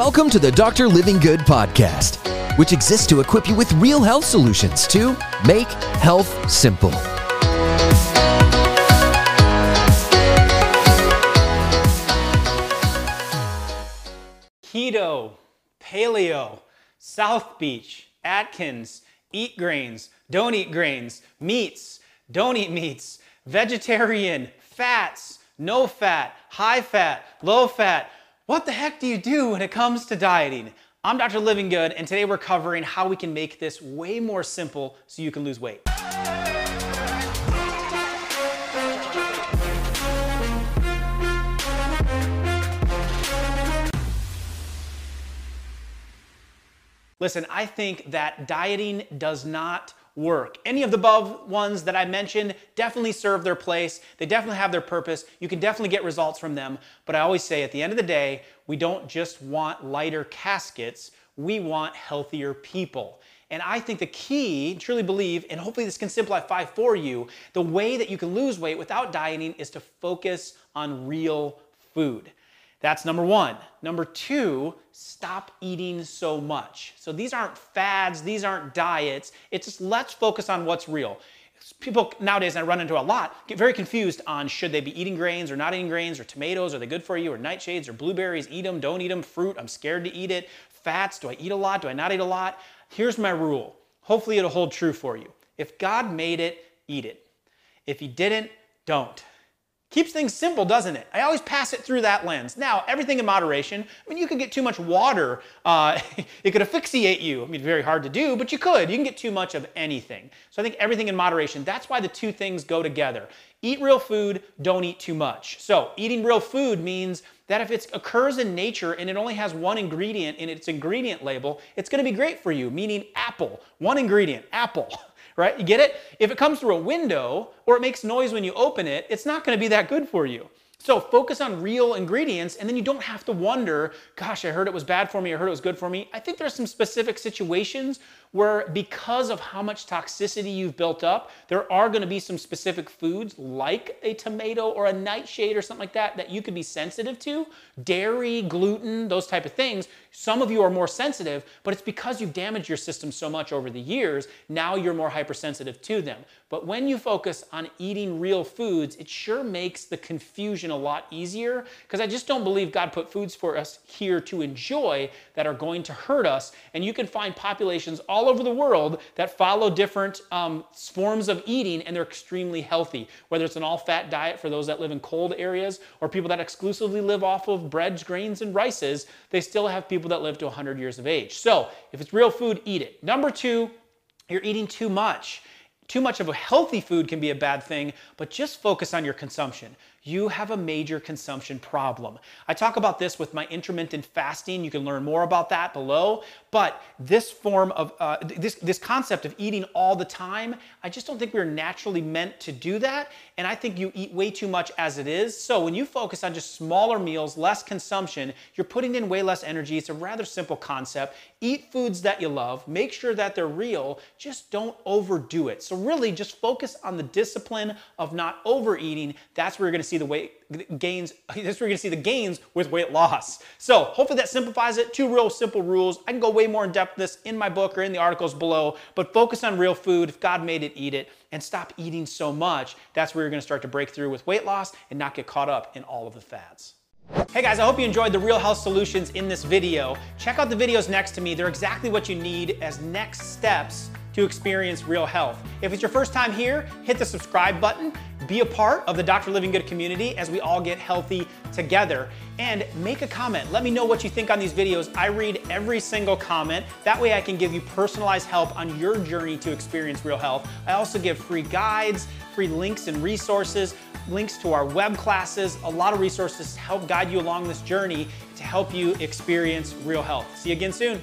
Welcome to the Dr. Livingood podcast, which exists to equip you with real health solutions to make health simple. keto, paleo, South Beach, Atkins, eat grains, don't eat grains, meats, don't eat meats, vegetarian, fats, no fat, high fat, low fat. What the heck do you do when it comes to dieting? I'm Dr. Livingood, and today we're covering how we can make this way more simple so you can lose weight. Listen, I think that dieting does not work. Any of the above ones that I mentioned definitely serve their place. They definitely have their purpose. You can definitely get results from them. But I always say at the end of the day, we don't just want lighter caskets, we want healthier people. And I think the key, truly believe, and hopefully this can simplify for you, the way that you can lose weight without dieting is to focus on real food. That's number one. Number two, stop eating so much. So these aren't fads, these aren't diets. It's just let's focus on what's real. People nowadays, I run into a lot, get very confused on should they be eating grains or not eating grains or tomatoes, are they good for you, or nightshades or blueberries, eat them, don't eat them, fruit, I'm scared to eat it, fats, do I eat a lot, do I not eat a lot? Here's my rule. Hopefully it'll hold true for you. If God made it, eat it. If He didn't, don't. Keeps things simple, doesn't it? I always pass it through that lens. Now, everything in moderation. I mean, you could get too much water. Uh, it could asphyxiate you. I mean, very hard to do, but you could. You can get too much of anything. So I think everything in moderation. That's why the two things go together. Eat real food, don't eat too much. So eating real food means that if it occurs in nature and it only has one ingredient in its ingredient label, it's to be great for you, meaning apple. One ingredient, apple. right? You get it? If it comes through a window or it makes noise when you open it, it's not going to be that good for you. So focus on real ingredients and then you don't have to wonder, gosh, I heard it was bad for me, I heard it was good for me. I think there's some specific situations where because of how much toxicity you've built up, there are going to be some specific foods like a tomato or a nightshade or something like that that you could be sensitive to. Dairy, gluten, those type of things. Some of you are more sensitive, but it's because you've damaged your system so much over the years, now you're more hypersensitive to them. But when you focus on eating real foods, it sure makes the confusion a lot easier because I just don't believe God put foods for us here to enjoy that are going to hurt us. And you can find populations all over the world that follow different um, forms of eating and they're extremely healthy, whether it's an all fat diet for those that live in cold areas or people that exclusively live off of breads, grains, and rices, they still have people that live to 100 years of age. So if it's real food, eat it. Number two, you're eating too much. Too much of a healthy food can be a bad thing, but just focus on your consumption you have a major consumption problem. I talk about this with my intermittent fasting. You can learn more about that below. But this form of, uh, this, this concept of eating all the time, I just don't think we're naturally meant to do that. And I think you eat way too much as it is. So when you focus on just smaller meals, less consumption, you're putting in way less energy. It's a rather simple concept. Eat foods that you love, make sure that they're real, just don't overdo it. So really just focus on the discipline of not overeating. That's where you're gonna see the weight gains, that's where you're gonna see the gains with weight loss. So hopefully that simplifies it. Two real simple rules. I can go way more in depth this in my book or in the articles below, but focus on real food. If God made it, eat it and stop eating so much. That's where you're gonna start to break through with weight loss and not get caught up in all of the fads. Hey guys, I hope you enjoyed the Real Health Solutions in this video. Check out the videos next to me. They're exactly what you need as next steps to experience real health. If it's your first time here, hit the subscribe button, be a part of the Dr. Livingood community as we all get healthy together, and make a comment. Let me know what you think on these videos. I read every single comment. That way I can give you personalized help on your journey to experience real health. I also give free guides, free links and resources, links to our web classes, a lot of resources to help guide you along this journey to help you experience real health. See you again soon.